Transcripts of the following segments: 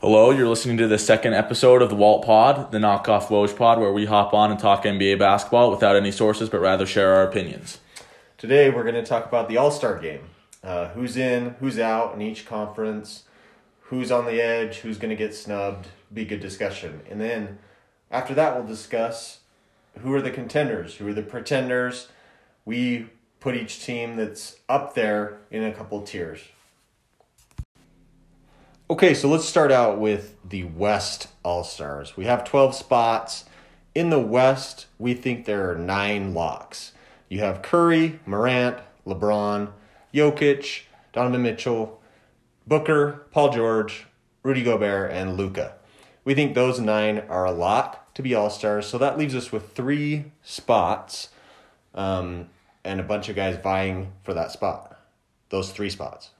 Hello, you're listening to the second episode of the Walt Pod, the knockoff Woj Pod, where we hop on and talk NBA basketball without any sources, but rather share our opinions. Today we're going to talk about the All Star game. Uh, who's in, who's out in each conference, who's on the edge, who's going to get snubbed. Be good discussion. And then after that, we'll discuss who are the contenders, who are the pretenders. We put each team that's up there in a couple tiers. Okay, so let's start out with the West All Stars. We have 12 spots. In the West, we think there are nine locks. You have Curry, Morant, LeBron, Jokic, Donovan Mitchell, Booker, Paul George, Rudy Gobert, and Luka. We think those nine are a lock to be All Stars. So that leaves us with three spots um, and a bunch of guys vying for that spot, those three spots.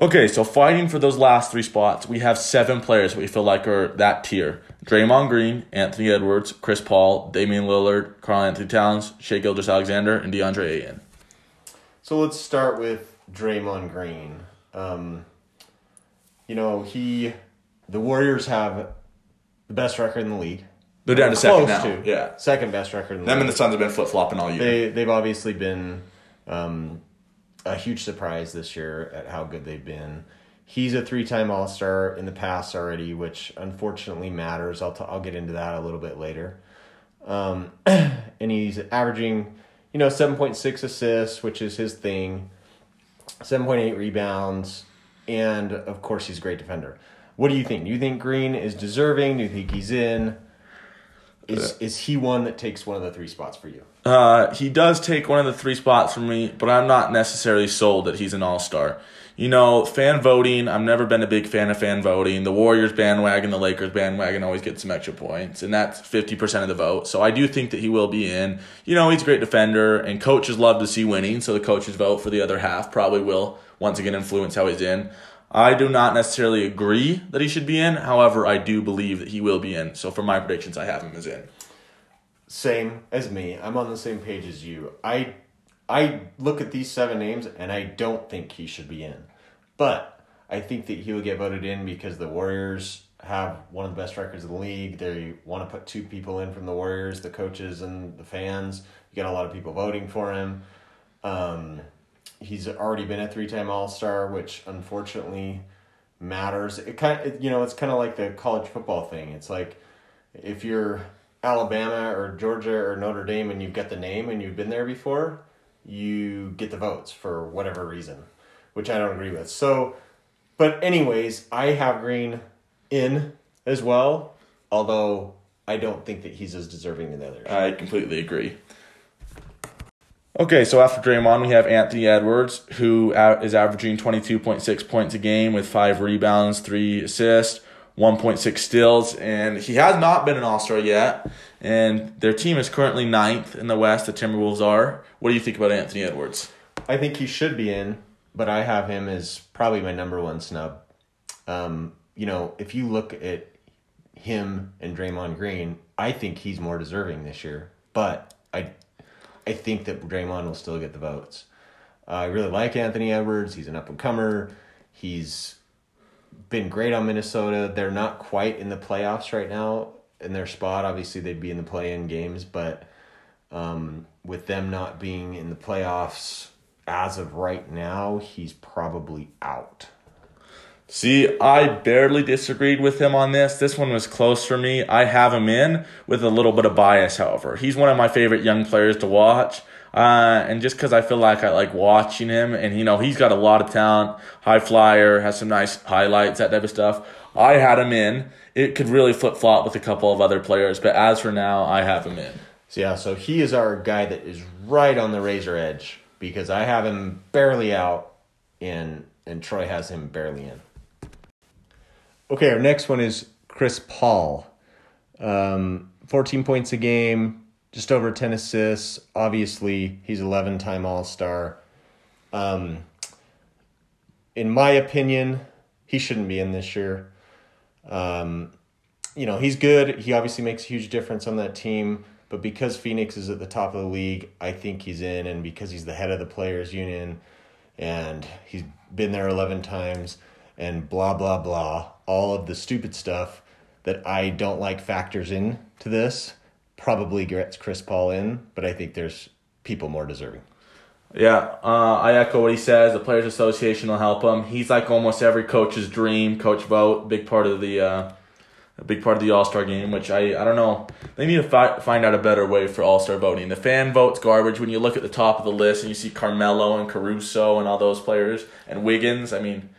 Okay, so fighting for those last three spots, we have seven players we feel like are that tier. Draymond Green, Anthony Edwards, Chris Paul, Damian Lillard, Karl Anthony Towns, Shai Gilgeous-Alexander, and DeAndre Ayton. So let's start with Draymond Green. Um, you know, he, the Warriors have the best record in the league. They're down to second Close now. to. Yeah. Second best record in the Them league. and the Suns have been flip flopping all year. They they've obviously been um, a huge surprise this year at how good they've been. He's a three time All Star in the past already, which unfortunately matters. I'll t- I'll get into that a little bit later. Um, and he's averaging, you know, seven point six assists, which is his thing. Seven point eight rebounds, and of course he's a great defender. What do you think? Do you think Green is deserving? Do you think he's in? Is is he one that takes one of the three spots for you? Uh, he does take one of the three spots for me, but I'm not necessarily sold that he's an all star. You know, fan voting, I've never been a big fan of fan voting. The Warriors bandwagon, the Lakers bandwagon always get some extra points, and that's 50% of the vote. So I do think that he will be in. You know, he's a great defender, and coaches love to see winning, so the coaches' vote for the other half probably will once again influence how he's in. I do not necessarily agree that he should be in. However, I do believe that he will be in. So for my predictions, I have him as in. Same as me. I'm on the same page as you. I I look at these seven names and I don't think he should be in. But I think that he will get voted in because the Warriors have one of the best records in the league. They want to put two people in from the Warriors, the coaches and the fans. You got a lot of people voting for him. Um, he's already been a three-time All-Star, which unfortunately matters. It kind of, you know, it's kind of like the college football thing. It's like if you're Alabama or Georgia or Notre Dame and you've got the name and you've been there before, you get the votes for whatever reason, which I don't agree with. So, but anyways, I have Green in as well, although I don't think that he's as deserving as the others. I completely agree. Okay, so after Draymond, we have Anthony Edwards, who is averaging 22.6 points a game with five rebounds, three assists, 1.6 steals, and he has not been an All Star yet. And their team is currently ninth in the West. The Timberwolves are. What do you think about Anthony Edwards? I think he should be in, but I have him as probably my number one snub. Um, you know, if you look at him and Draymond Green, I think he's more deserving this year. But I, think that Draymond will still get the votes. Uh, I really like Anthony Edwards. He's an up and comer. He's been great on Minnesota. They're not quite in the playoffs right now in their spot. Obviously, they'd be in the play-in games, but um, with them not being in the playoffs as of right now, he's probably out. See, I barely disagreed with him on this. This one was close for me. I have him in with a little bit of bias, however. He's one of my favorite young players to watch. Uh, and just because I feel like I like watching him, and you know, he's got a lot of talent, high flyer, has some nice highlights, that type of stuff. I had him in. It could really flip flop with a couple of other players, but as for now, I have him in. So yeah, so he is our guy that is right on the razor edge because I have him barely out in and Troy has him barely in. Okay, our next one is Chris Paul. Um, 14 points a game, just over 10 assists. Obviously, he's 11 time All Star. Um, in my opinion, he shouldn't be in this year. Um, you know, he's good. He obviously makes a huge difference on that team. But because Phoenix is at the top of the league, I think he's in. And because he's the head of the players' union and he's been there 11 times. And blah blah blah. All of the stupid stuff that I don't like factors in to this probably gets Chris Paul in, but I think there's people more deserving. Yeah, uh, I echo what he says. The Players Association will help him. He's like almost every coach's dream. Coach vote, big part of the, uh, a big part of the All Star game. Which I, I don't know. They need to fi- find out a better way for All Star voting. The fan vote's garbage. When you look at the top of the list and you see Carmelo and Caruso and all those players and Wiggins, I mean,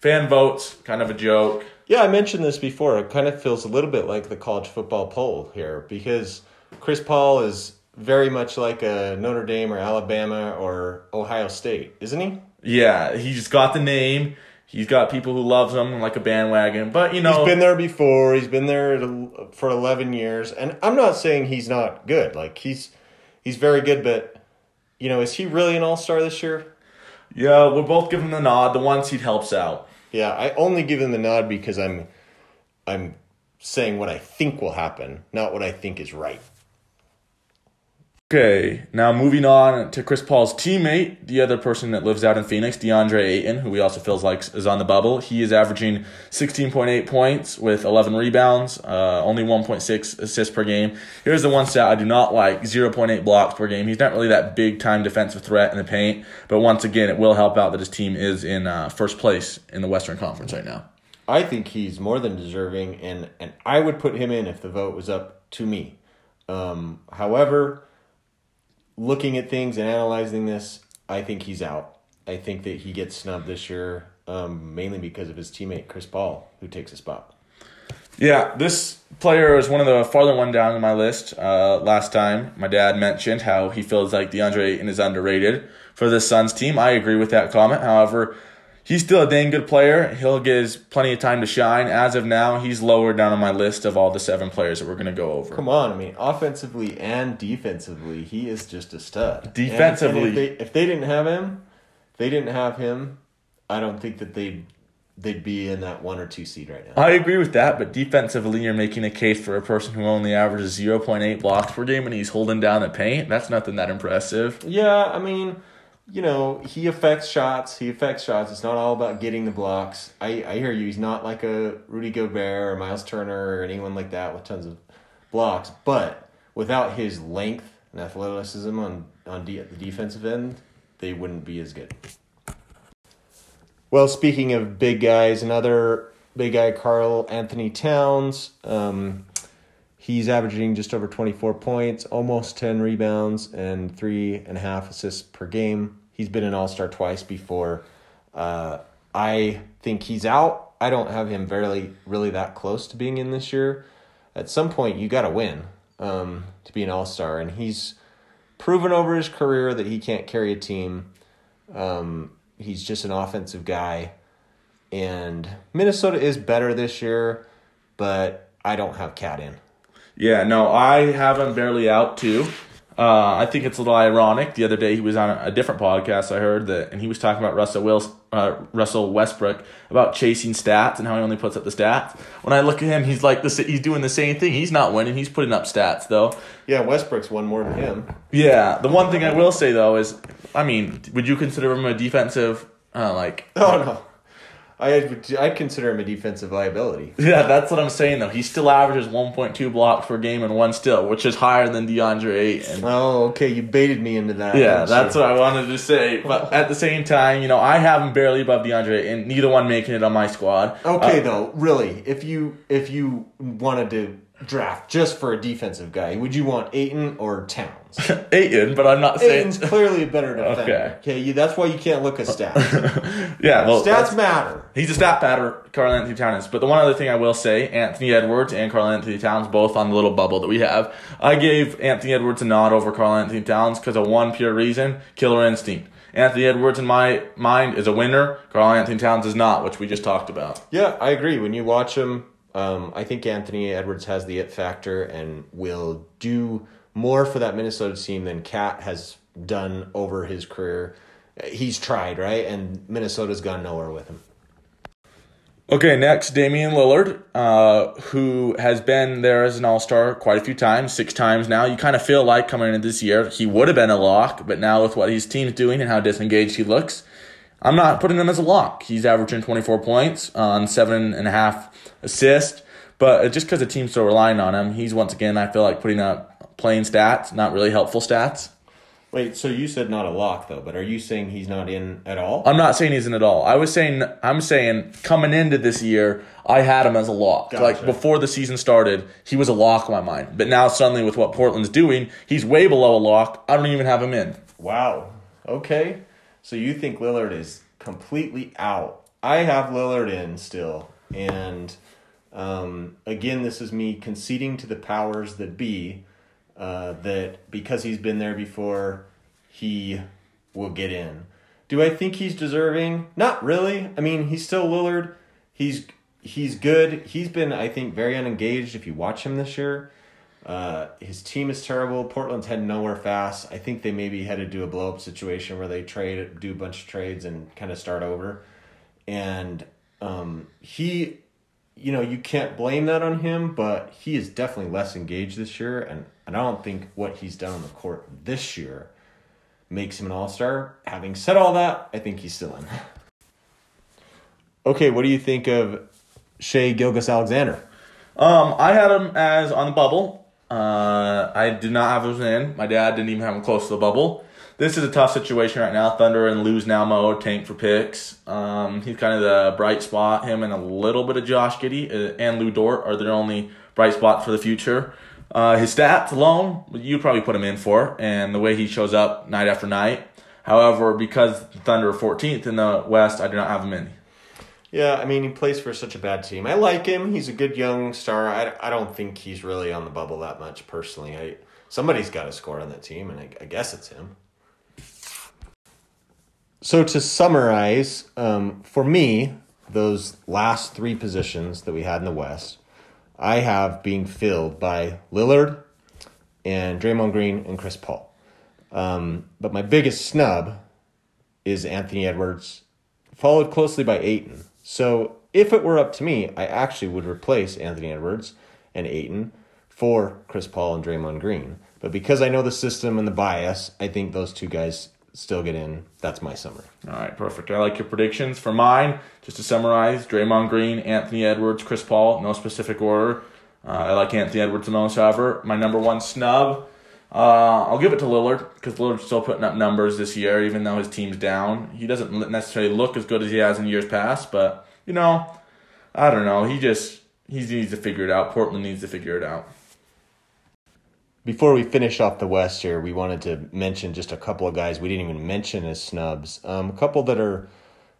fan votes kind of a joke. Yeah, I mentioned this before. It kind of feels a little bit like the college football poll here because Chris Paul is very much like a Notre Dame or Alabama or Ohio State, isn't he? Yeah, he's got the name. He's got people who loves him like a bandwagon. But you know, He's been there before. He's been there for 11 years. And I'm not saying he's not good. Like he's he's very good, but you know, is he really an all-star this year? Yeah, we'll both him the nod. The one seed helps out. Yeah, I only give him the nod because I'm I'm saying what I think will happen, not what I think is right. Okay, now moving on to Chris Paul's teammate, the other person that lives out in Phoenix, DeAndre Ayton, who he also feels like is on the bubble. He is averaging 16.8 points with 11 rebounds, uh, only 1.6 assists per game. Here's the one stat I do not like 0.8 blocks per game. He's not really that big time defensive threat in the paint, but once again, it will help out that his team is in uh, first place in the Western Conference right now. I think he's more than deserving, and and I would put him in if the vote was up to me. Um, however, looking at things and analyzing this, I think he's out. I think that he gets snubbed this year, um, mainly because of his teammate Chris Paul, who takes a spot. Yeah, this player is one of the farther one down on my list. Uh, last time, my dad mentioned how he feels like DeAndre Ayton is underrated for the Suns team. I agree with that comment. However, he's still a dang good player. He'll get his plenty of time to shine. As of now, he's lower down on my list of all the seven players that we're going to go over. Come on, I mean, offensively and defensively, he is just a stud. And- Defensively. and if, they, if they didn't have him, if they didn't have him. I don't think that they'd they'd be in that one or two seed right now. I agree with that, but defensively, you're making a case for a person who only averages 0.8 blocks per game and he's holding down the paint. That's nothing that impressive. Yeah, I mean, you know, he affects shots. He affects shots. It's not all about getting the blocks. I, I hear you. He's not like a Rudy Gobert or Miles Turner or anyone like that with tons of blocks. But without his length and athleticism on on de- the defensive end, they wouldn't be as good. Well, speaking of big guys, another big guy, Karl Anthony Towns. Um, He's averaging just over 24 points, almost 10 rebounds, and three and a half assists per game. He's been an all star twice before. Uh, I think he's out. I don't have him very, really that close to being in this year. At some point, you got to win um, to be an all star, and he's proven over his career that he can't carry a team. Um, he's just an offensive guy, and Minnesota is better this year, but I don't have Cat in. Yeah, no, I have him barely out too. Uh, I think it's a little ironic. The other day he was on a different podcast I heard that, and he was talking about Russell Wills, uh, Russell Westbrook about chasing stats and how he only puts up the stats. When I look at him, he's like this. He's doing the same thing. He's not winning. He's putting up stats though. Yeah, Westbrook's won more than him. Yeah. The one thing I will say though is, I mean, would you consider him a defensive, uh, like? Oh no, I I'd consider him a defensive liability. Yeah, that's what I'm saying though. He still averages 1.2 blocks per game and one still, which is higher than DeAndre Ayton. Oh, okay, you baited me into that. Yeah, that's you? what I wanted to say. But at the same time, you know, I have him barely above DeAndre, and neither one making it on my squad. Okay, Uh, though, really, if you if you wanted to draft just for a defensive guy, would you want Ayton or Towns? Ayton, but I'm not saying. Ayton's clearly a better defender. Okay. Okay, you, that's why you can't look at stats. yeah, well, stats matter. He's a stat patter, Karl Anthony Towns. But the one other thing I will say, Anthony Edwards and Karl Anthony Towns both on the little bubble that we have. I gave Anthony Edwards a nod over Karl Anthony Towns because of one pure reason: killer instinct. Anthony Edwards, in my mind, is a winner. Karl Anthony Towns is not, which we just talked about. Yeah, I agree. When you watch him, um, I think Anthony Edwards has the it factor and will do more for that Minnesota team than Cat has done over his career. He's tried, right? And Minnesota's gone nowhere with him. Okay, next, Damian Lillard, uh, who has been there as an all star quite a few times, six times now. You kind of feel like coming into this year, he would have been a lock, but now with what his team's doing and how disengaged he looks, I'm not putting him as a lock. He's averaging 24 points on seven and a half assists, but just because the team's still relying on him, he's once again, I feel like putting up plain stats, not really helpful stats. Wait, so you said not a lock though, but are you saying he's not in at all? I'm not saying he's in at all. I was saying I'm saying coming into this year, I had him as a lock. Gotcha. Like before the season started, he was a lock in my mind. But now suddenly with what Portland's doing, he's way below a lock. I don't even have him in. Wow. Okay. So you think Lillard is completely out? I have Lillard in still, and um, again, this is me conceding to the powers that be uh, that because he's been there before, he will get in. Do I think he's deserving? Not really. I mean, he's still Lillard. He's he's good. He's been, I think, very unengaged. If you watch him this year, uh, his team is terrible. Portland's heading nowhere fast. I think they maybe had to do a blow up situation where they trade, do a bunch of trades, and kind of start over. And um, he, you know, you can't blame that on him, but he is definitely less engaged this year. And, and I don't think what he's done on the court this year makes him an all star. Having said all that, I think he's still in. Okay, what do you think of Shai Gilgeous-Alexander? Um, I had him as on the bubble. Uh, I did not have him in. My dad didn't even have him close to the bubble. This is a tough situation right now. Thunder and lose now mode, tank for picks. Um, he's kind of the bright spot. Him and a little bit of Josh Giddey uh, and Lu Dort are their only bright spots for the future. Uh, his stats alone, you probably put him in for, and the way he shows up night after night. However, because Thunder are 14th in the West, I do not have him in. Yeah, I mean, he plays for such a bad team. I like him. He's a good young star. I, I don't think he's really on the bubble that much personally. I Somebody's got to score on that team, and I, I guess it's him. So, to summarize, um, for me, those last three positions that we had in the West, I have being filled by Lillard and Draymond Green and Chris Paul. Um, but my biggest snub is Anthony Edwards, followed closely by Ayton. So if it were up to me, I actually would replace Anthony Edwards and Ayton for Chris Paul and Draymond Green. But because I know the system and the bias, I think those two guys still get in. That's my summary. All right, perfect. I like your predictions. For mine, just to summarize, Draymond Green, Anthony Edwards, Chris Paul, no specific order. Uh, I like Anthony Edwards the most, however. My number one snub, uh, I'll give it to Lillard because Lillard's still putting up numbers this year, even though his team's down. He doesn't necessarily look as good as he has in years past, but, you know, I don't know. He just, he needs to figure it out. Portland needs to figure it out. Before we finish off the West here, we wanted to mention just a couple of guys we didn't even mention as snubs. Um, a couple that are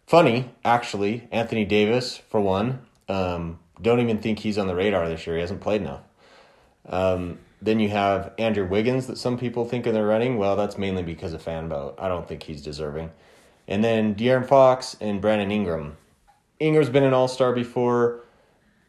funny, actually. Anthony Davis, for one. Um, don't even think he's on the radar this year. He hasn't played enough. Um, then you have Andrew Wiggins that some people think in the running. Well, that's mainly because of fan vote. I don't think he's deserving. And then De'Aaron Fox and Brandon Ingram. Ingram's been an all star before.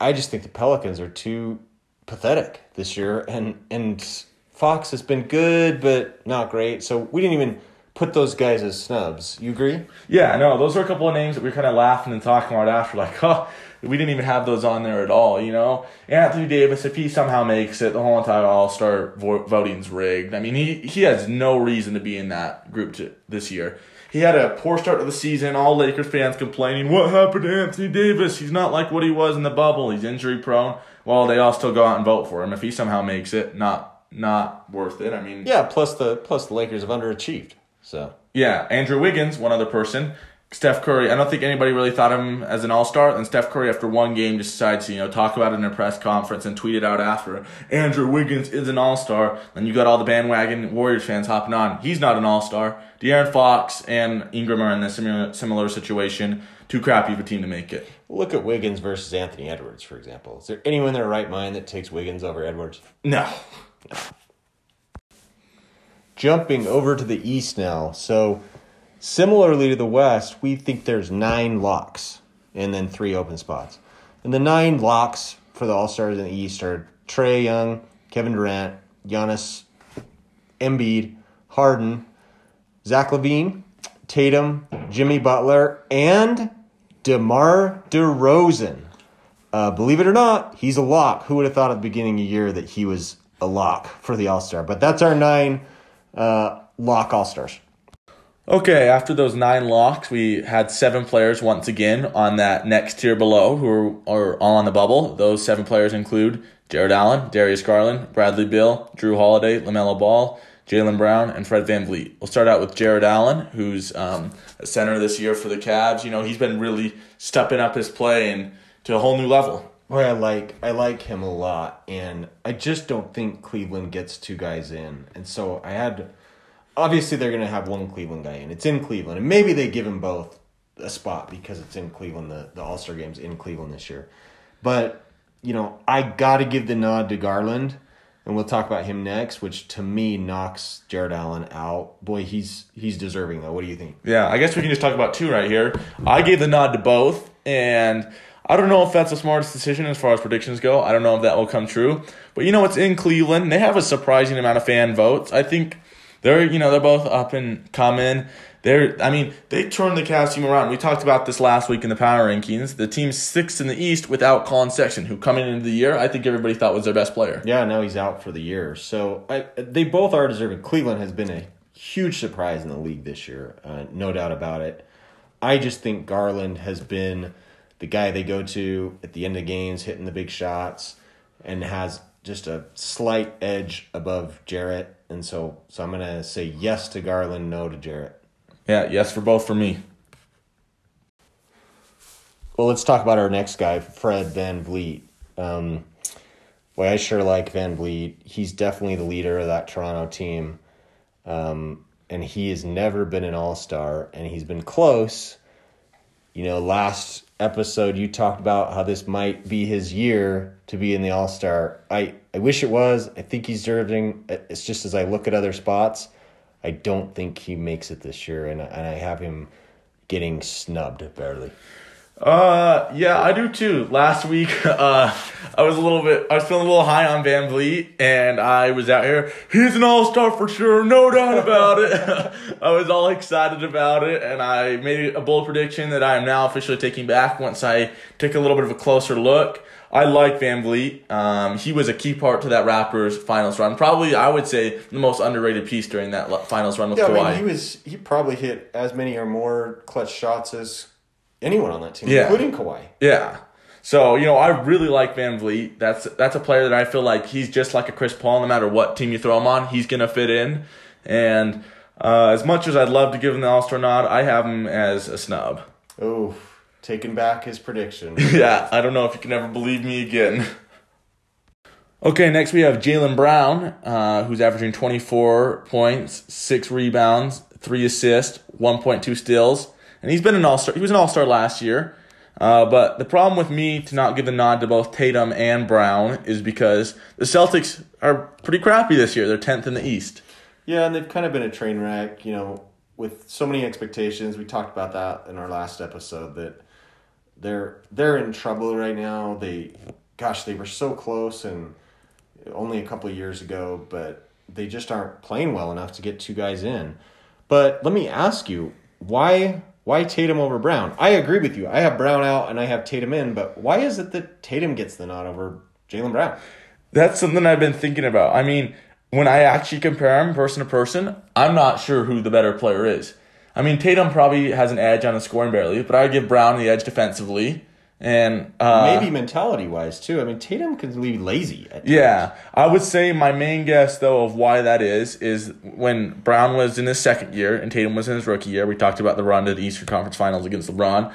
I just think the Pelicans are too pathetic this year, and and Fox has been good but not great. So we didn't even put those guys as snubs. You agree? Yeah, no, those are a couple of names that we were kind of laughing and talking about after, like, oh, we didn't even have those on there at all, you know? Anthony Davis, if he somehow makes it, the whole entire All Star vo- voting's rigged. I mean, he, he has no reason to be in that group to, this year. He had a poor start to the season. All Lakers fans complaining, what happened to Anthony Davis? He's not like what he was in the bubble. He's injury prone. Well, they all still go out and vote for him. If he somehow makes it, not not worth it. I mean, Yeah. Plus the plus the Lakers have underachieved. So yeah, Andrew Wiggins, one other person. Steph Curry, I don't think anybody really thought him as an all star. And Steph Curry, after one game, just decides to, you know, talk about it in a press conference and tweet it out after. Andrew Wiggins is an all star. Then you got all the bandwagon Warriors fans hopping on. He's not an all star. De'Aaron Fox and Ingram are in a similar, similar situation. Too crappy of a team to make it. look at Wiggins versus Anthony Edwards, for example. Is there anyone in their right mind that takes Wiggins over Edwards? No. Jumping over to the East now. So similarly to the West, we think there's nine locks and then three open spots. And the nine locks for the All Stars in the East are Trae Young, Kevin Durant, Giannis, Embiid, Harden, Zach LaVine, Tatum, Jimmy Butler, and DeMar DeRozan. Uh, believe it or not, he's a lock. Who would have thought at the beginning of the year that he was a lock for the All Star? But that's our nine uh, lock All Stars. Okay, after those nine locks, we had seven players once again on that next tier below who are, are all on the bubble. Those seven players include Jarrett Allen, Darius Garland, Bradley Beal, Jrue Holiday, LaMelo Ball, Jaylen Brown, and Fred Van VanVleet. We'll start out with Jarrett Allen, who's um, a center this year for the Cavs. You know, he's been really stepping up his play and to a whole new level. Boy, I like I like him a lot, and I just don't think Cleveland gets two guys in, and so I had. Obviously, they're going to have one Cleveland guy in. It's in Cleveland, and maybe they give him both a spot because it's in Cleveland. The the All Star game's in Cleveland this year, but you know I got to give the nod to Garland, and we'll talk about him next, which to me knocks Jarrett Allen out. Boy, he's he's deserving though. What do you think? Yeah, I guess we can just talk about two right here. I gave the nod to both, and I don't know if that's the smartest decision as far as predictions go. I don't know if that will come true. But you know, it's in Cleveland. They have a surprising amount of fan votes. I think they're you know they're both up and coming. They're I mean they turned the Cavs team around. We talked about this last week in the power rankings. The team's sixth in the East without Collin Sexton, who coming into the year I think everybody thought was their best player. Yeah, now he's out for the year. So I, they both are deserving. Cleveland has been a huge surprise in the league this year, uh, no doubt about it. I just think Garland has been the guy they go to at the end of games, hitting the big shots, and has just a slight edge above Jarrett. And so, so I'm gonna say yes to Garland, no to Jarrett. Yeah, yes for both for me. Well, let's talk about our next guy, Fred Van VanVleet. Um, boy, I sure like Van VanVleet. He's definitely the leader of that Toronto team. Um, and he has never been an all star, and he's been close. You know, last episode you talked about how this might be his year to be in the all star. I, I wish it was. I think he's deserving. It's just as I look at other spots, I don't think he makes it this year, and, and I have him getting snubbed barely. Uh, yeah, I do too. Last week, uh, I was a little bit, I was feeling a little high on VanVleet, and I was out here. He's an all star for sure, no doubt about it. I was all excited about it, and I made a bold prediction that I am now officially taking back once I took a little bit of a closer look. I like VanVleet. Um, he was a key part to that Raptors finals run. Probably, I would say, the most underrated piece during that finals run with yeah, Kawhi. I mean, he was he probably hit as many or more clutch shots as anyone on that team, Yeah. including Kawhi. Yeah. So, you know, I really like VanVleet. That's that's a player that I feel like he's just like a Chris Paul. No matter what team you throw him on, he's gonna fit in. And uh, as much as I'd love to give him the All Star nod, I have him as a snub. Oh, taking back his prediction. yeah, I don't know if you can ever believe me again. Okay, next we have Jaylen Brown, uh, who's averaging 24 points, six rebounds, three assists, 1.2 steals, and he's been an all star. He was an all star last year. Uh, but the problem with me to not give the nod to both Tatum and Brown is because the Celtics are pretty crappy this year. They're 10th in the East. Yeah, and they've kind of been a train wreck, you know, with so many expectations. We talked about that in our last episode that they're they're in trouble right now. They gosh, they were so close and only a couple years ago, but they just aren't playing well enough to get two guys in. But let me ask you, why why Tatum over Brown? I agree with you. I have Brown out and I have Tatum in, but why is it that Tatum gets the nod over Jaylen Brown? That's something I've been thinking about. I mean, when I actually compare them person to person, I'm not sure who the better player is. I mean, Tatum probably has an edge on the scoring barely, but I give Brown the edge defensively. And uh, Maybe mentality wise too. I mean, Tatum can be lazy. At. Yeah, I would say my main guess though of why that is is when Brown was in his second year and Tatum was in his rookie year. We talked about the run to the Eastern Conference Finals against LeBron.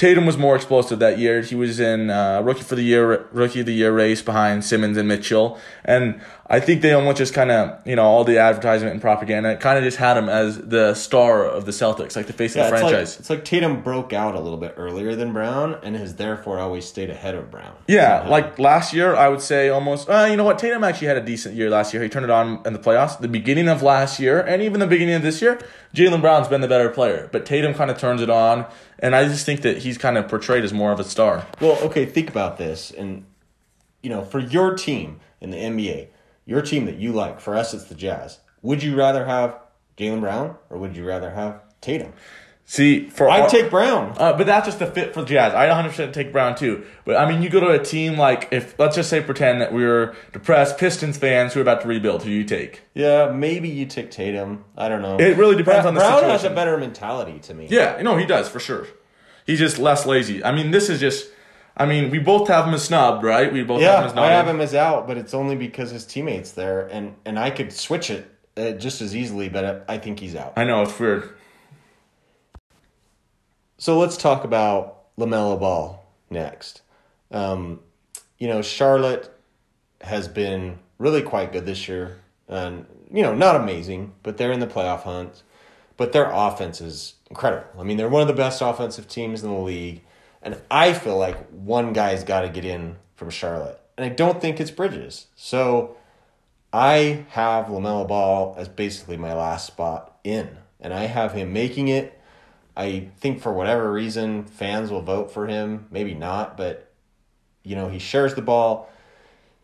Tatum was more explosive that year. He was in uh, rookie for the year, rookie of the year race behind Simmons and Mitchell, and I think they almost just kind of you know all the advertisement and propaganda kind of just had him as the star of the Celtics, like the face Yeah, of the it's like, franchise. it's like Tatum broke out a little bit earlier than Brown and has therefore always stayed ahead of Brown. Yeah, somehow. like last year, I would say almost. Uh, you know what? Tatum actually had a decent year last year. He turned it on in the playoffs. The beginning of last year, and even the beginning of this year, Jaylen Brown's been the better player. But Tatum kind of turns it on, and I just think that he's kind of portrayed as more of a star. Well, okay, think about this. And, you know, for your team in the NBA, your team that you like, for us, it's the Jazz. Would you rather have Jaylen Brown or would you rather have Tatum? See, for I'd take Brown. Uh, but that's just a fit for the Jazz. I'd 100% take Brown too. But I mean, you go to a team like if let's just say pretend that we are depressed Pistons fans who are about to rebuild. Who do you take? Yeah, maybe you take Tatum. I don't know. It really depends on the Brown situation. has a better mentality to me. Yeah, no, he does for sure. He's just less lazy. I mean, this is just. I mean, we both have him as snubbed, right? We both have him Yeah, as not I have him as out, but it's only because his teammates there, and and I could switch it uh, just as easily, but I think he's out. I know it's weird. So let's talk about LaMelo Ball next. Um, you know, Charlotte has been really quite good this year, and you know, not amazing, but they're in the playoff hunt. But their offense is incredible. I mean, they're one of the best offensive teams in the league, and I feel like one guy's got to get in from Charlotte, and I don't think it's Bridges. So I have LaMelo Ball as basically my last spot in, and I have him making it. I think for whatever reason, fans will vote for him. Maybe not, but you know, he shares the ball.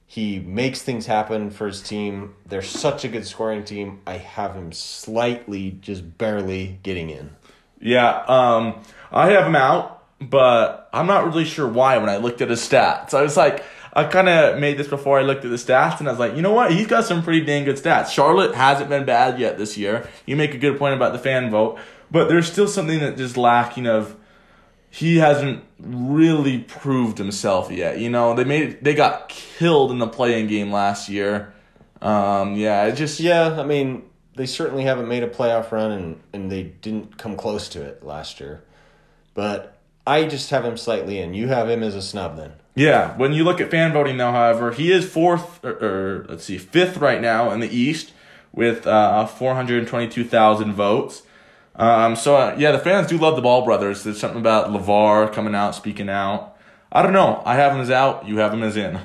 He makes things happen for his team. They're such a good scoring team. I have him slightly, just barely getting in. Yeah, um, I have him out, but I'm not really sure why when I looked at his stats. I was like, I kind of made this before I looked at the stats, and I was like, you know what? He's got some pretty dang good stats. Charlotte hasn't been bad yet this year. You make a good point about the fan vote, but there's still something that just lacking of. He hasn't really proved himself yet. You know, they made they got killed in the play-in game last year. Um, yeah, it just Yeah, I mean, they certainly haven't made a playoff run, and, and they didn't come close to it last year. But I just have him slightly in. You have him as a snub then. Yeah, when you look at fan voting now, however, he is fourth or, or let's see, fifth right now in the East with uh, 422,000 votes. Um, so uh, yeah, the fans do love the Ball brothers. There's something about LaVar coming out, speaking out. I don't know. I have him as out. You have him as in.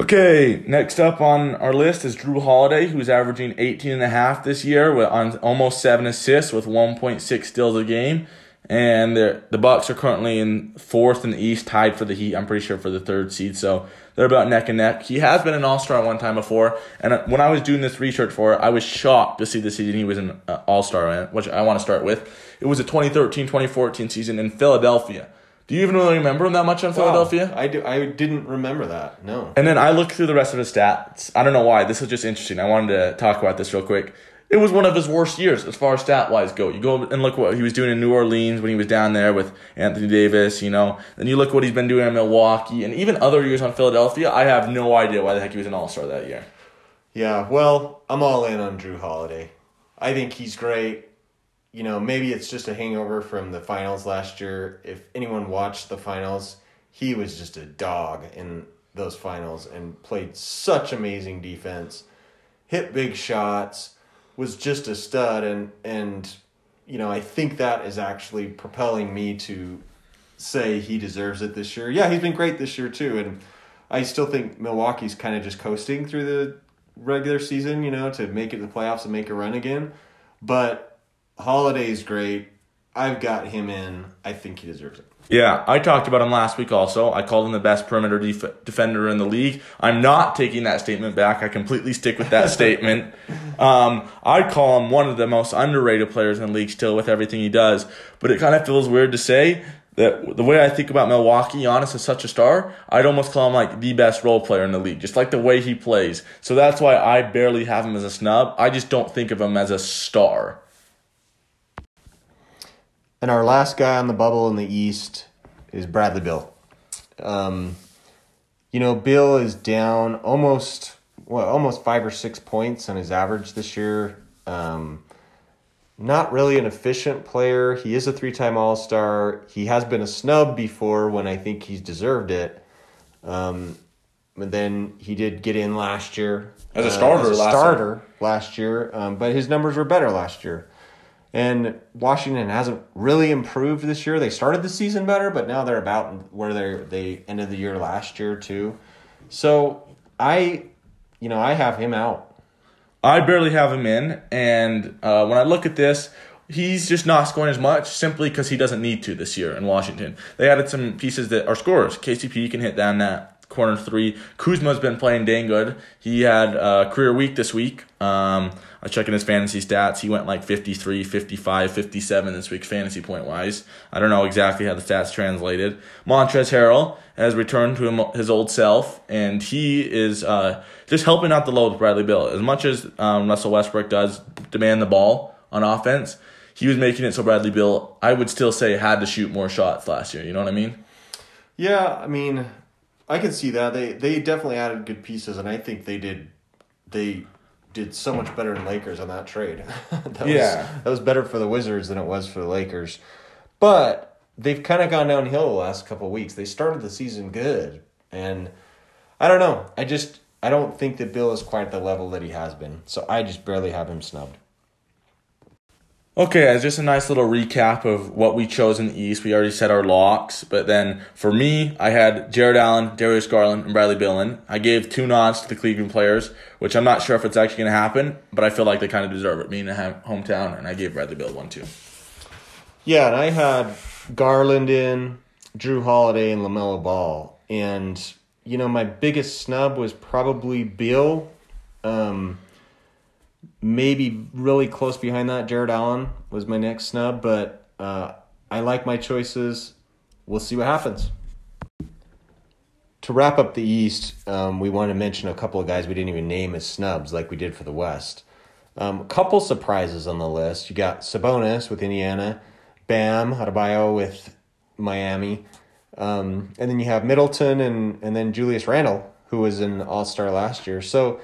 Okay, next up on our list is Jrue Holiday, who's averaging 18 and a half this year with on almost seven assists with 1.6 steals a game. And the the Bucks are currently in fourth in the East, tied for the Heat. I'm pretty sure for the third seed, so they're about neck and neck. He has been an All Star one time before, and when I was doing this research for it, I was shocked to see the season he was an uh, All Star in, which I want to start with. It was a 2013-2014 season in Philadelphia. Do you even really remember him that much on Philadelphia? I do. I didn't remember that. No. And then I looked through the rest of his stats. I don't know why. This is just interesting. I wanted to talk about this real quick. It was one of his worst years as far as stat wise go. You go and look what he was doing in New Orleans when he was down there with Anthony Davis, you know. Then you look what he's been doing in Milwaukee and even other years on Philadelphia. I have no idea why the heck he was an all star that year. Yeah. Well, I'm all in on Jrue Holiday. I think he's great. You know, maybe it's just a hangover from the finals last year. If anyone watched the finals, he was just a dog in those finals and played such amazing defense, hit big shots, was just a stud and and you know, I think that is actually propelling me to say he deserves it this year. Yeah, he's been great this year too and I still think Milwaukee's kind of just coasting through the regular season, you know, to make it to the playoffs and make a run again. But Holiday's great. I've got him in. I think he deserves it. Yeah, I talked about him last week also. I called him the best perimeter def- defender in the league. I'm not taking that statement back. I completely stick with that statement. Um, I call him one of the most underrated players in the league still with everything he does. But it kind of feels weird to say that the way I think about Milwaukee, Giannis is such a star, I'd almost call him like the best role player in the league, just like the way he plays. So that's why I barely have him as a snub. I just don't think of him as a star. And our last guy on the bubble in the East is Bradley Beal. Um, you know, Beal is down almost well, almost five or six points on his average this year. Um, not really an efficient player. He is a three-time All-Star. He has been a snub before when I think he's deserved it. Um, but then he did get in last year As a starter as a last starter last year. Um, but his numbers were better last year. And Washington hasn't really improved this year. They started the season better, but now they're about where they they ended the year last year too. So I, you know, I have him out. I barely have him in, and uh, when I look at this, he's just not scoring as much simply because he doesn't need to this year in Washington. They added some pieces that are scorers. KCP can hit down that corner three. Kuzma's been playing dang good. He had a career week this week. Um, I was checking his fantasy stats. He went like 53, 55, 57 this week, fantasy point wise. I don't know exactly how the stats translated. Montrezl Harrell has returned to him, his old self, and he is uh, just helping out the load with Bradley Beal. As much as um, Russell Westbrook does demand the ball on offense, he was making it so Bradley Beal, I would still say, had to shoot more shots last year. You know what I mean? Yeah, I mean, I can see that they they definitely added good pieces, and I think they did they did so much better than Lakers on that trade. that Yeah. was, that was better for the Wizards than it was for the Lakers, but they've kind of gone downhill the last couple of weeks. They started the season good, and I don't know. I just I don't think that Beal is quite at the level that he has been. So I just barely have him snubbed. Okay, as just a nice little recap of what we chose in the East. We already said our locks, but then for me, I had Jarrett Allen, Darius Garland, and Bradley Billen. I gave two nods to the Cleveland players, which I'm not sure if it's actually going to happen, but I feel like they kind of deserve it. Being a hometown, and I gave Bradley Beal one too. Yeah, and I had Garland in, Jrue Holiday, and LaMelo Ball. And, you know, my biggest snub was probably Beal. Um, maybe really close behind that, Jarrett Allen was my next snub, but uh, I like my choices. We'll see what happens. To wrap up the East, um, we want to mention a couple of guys we didn't even name as snubs like we did for the West. Um, couple surprises on the list. You got Sabonis with Indiana, Bam Adebayo with Miami, um, and then you have Middleton and and then Julius Randle, who was an All Star last year. So,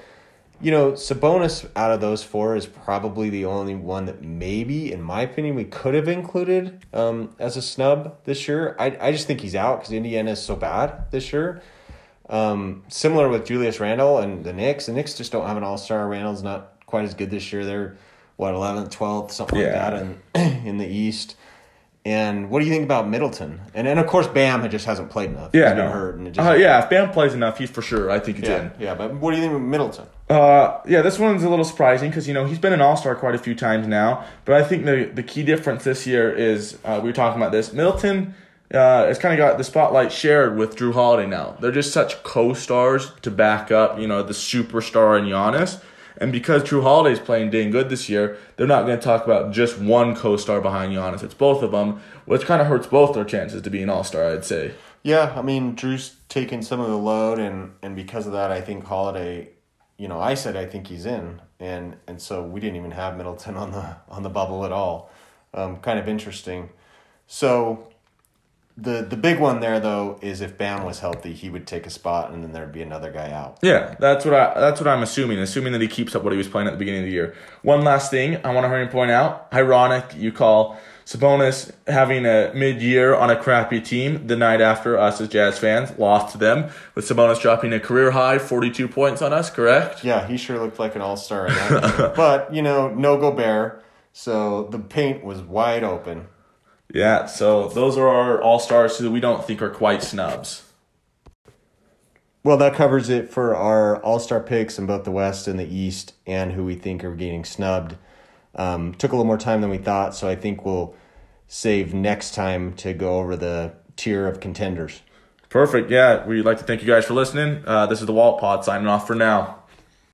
you know, Sabonis out of those four is probably the only one that maybe, in my opinion, we could have included um, as a snub this year. I I just think he's out because Indiana is so bad this year. Um, similar with Julius Randle and the Knicks. The Knicks just don't have an All Star. Randle's not quite as good this year. They're what eleventh, twelfth, something Yeah. like that in in the East. And what do you think about Middleton? And and of course Bam just hasn't played enough. Yeah, he's no. hurt and it just Uh, yeah, if Bam plays enough, he's for sure. I think he's yeah, in. yeah. But what do you think of Middleton? Uh, yeah, this one's a little surprising because you know he's been an All Star quite a few times now. But I think the the key difference this year is uh, we were talking about this. Middleton uh, has kind of got the spotlight shared with Jrue Holiday now. They're just such co stars to back up you know the superstar and Giannis. And because Jrue Holiday's playing dang good this year, they're not going to talk about just one co-star behind Giannis. It's both of them, which kind of hurts both their chances to be an all-star, I'd say. Yeah, I mean Jrue's taken some of the load, and and because of that, I think Holiday. You know, I said I think he's in, and and so we didn't even have Middleton on the on the bubble at all. Um, kind of interesting. So, the the big one there though is if Bam was healthy, he would take a spot, and then there'd be another guy out. Yeah, that's what I that's what I'm assuming. Assuming that he keeps up what he was playing at the beginning of the year. One last thing I want to hurry and point out. Ironic you call Sabonis having a mid year on a crappy team the night after us as Jazz fans lost to them with Sabonis dropping a career high 42 points on us. Correct? Yeah, he sure looked like an all star in but you know, no Gobert, so the paint was wide open. Yeah. So those are our all stars who we don't think are quite snubs. Well, that covers it for our all star picks in both the West and the East, and who we think are getting snubbed. Um, took a little more time than we thought, so I think we'll save next time to go over the tier of contenders. Perfect. Yeah, we'd like to thank you guys for listening. Uh, this is the Walt Pod signing off for now.